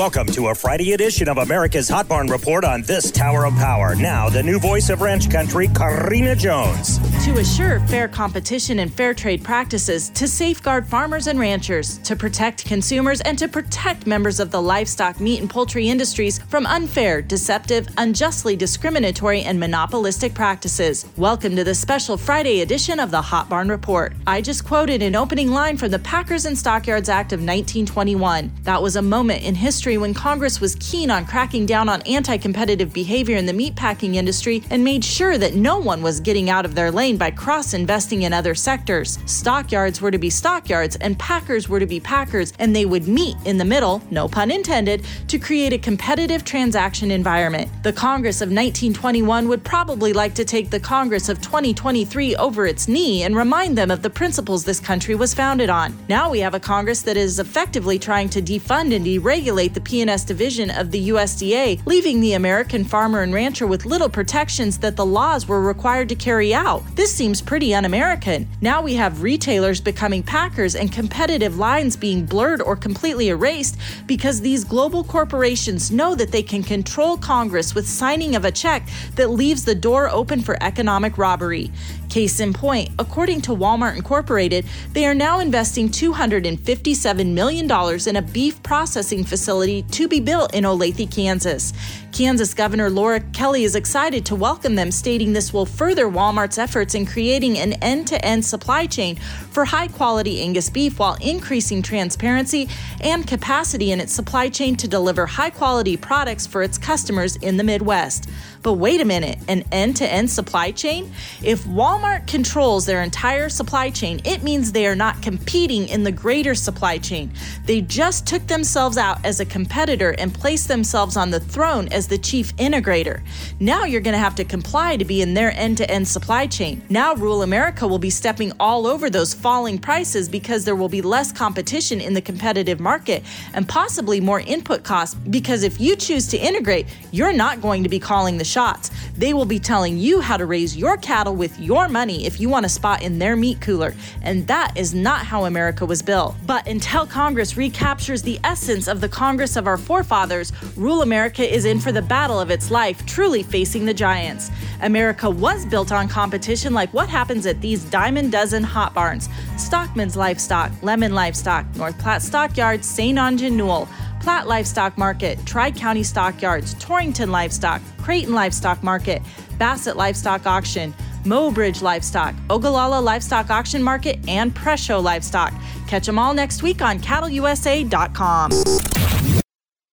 Welcome to a Friday edition of America's Hot Barn Report on this Tower of Power. Now, the new voice of ranch country, Karina Jones. To assure fair competition and fair trade practices, to safeguard farmers and ranchers, to protect consumers, and to protect members of the livestock, meat, and poultry industries from unfair, deceptive, unjustly discriminatory, and monopolistic practices. Welcome to the special Friday edition of the Hot Barn Report. I just quoted an opening line from the Packers and Stockyards Act of 1921. That was a moment in history when Congress was keen on cracking down on anti competitive behavior in the meatpacking industry and made sure that no one was getting out of their lane by cross investing in other sectors. Stockyards were to be stockyards and packers were to be packers, and they would meet in the middle, no pun intended, to create a competitive transaction environment. The Congress of 1921 would probably like to take the Congress of 2023 over its knee and remind them of the principles this country was founded on. Now we have a Congress that is effectively trying to defund and deregulate the P&S division of the USDA, leaving the American farmer and rancher with little protections that the laws were required to carry out. This seems pretty un American. Now we have retailers becoming packers and competitive lines being blurred or completely erased because these global corporations know that they can control Congress with signing of a check that leaves the door open for economic robbery. Case in point, according to Walmart Incorporated, they are now investing $257 million in a beef processing facility to be built in Olathe, Kansas. Kansas Governor Laura Kelly is excited to welcome them, stating this will further Walmart's efforts in creating an end to end supply chain for high quality Angus beef while increasing transparency and capacity in its supply chain to deliver high quality products for its customers in the Midwest. But wait a minute, an end to end supply chain? If Walmart controls their entire supply chain, it means they are not competing in the greater supply chain. They just took themselves out as a competitor and placed themselves on the throne as the chief integrator. Now you're going to have to comply to be in their end to end supply chain. Now Rural America will be stepping all over those falling prices because there will be less competition in the competitive market and possibly more input costs because if you choose to integrate, you're not going to be calling the shots. They will be telling you how to raise your cattle with your money if you want a spot in their meat cooler. And that is not how America was built. But until Congress recaptures the essence of the Congress of our forefathers, Rural America is in for the battle of its life, truly facing the giants. America was built on competition like what happens at these Diamond Dozen hot barns Stockman's Livestock, Lemmon Livestock, North Platte Stockyards, St. Onge Newell. Platte Livestock Market, Tri County Stockyards, Torrington Livestock, Creighton Livestock Market, Bassett Livestock Auction, Mobridge Livestock, Ogallala Livestock Auction Market, and Presho Livestock. Catch them all next week on cattleusa.com.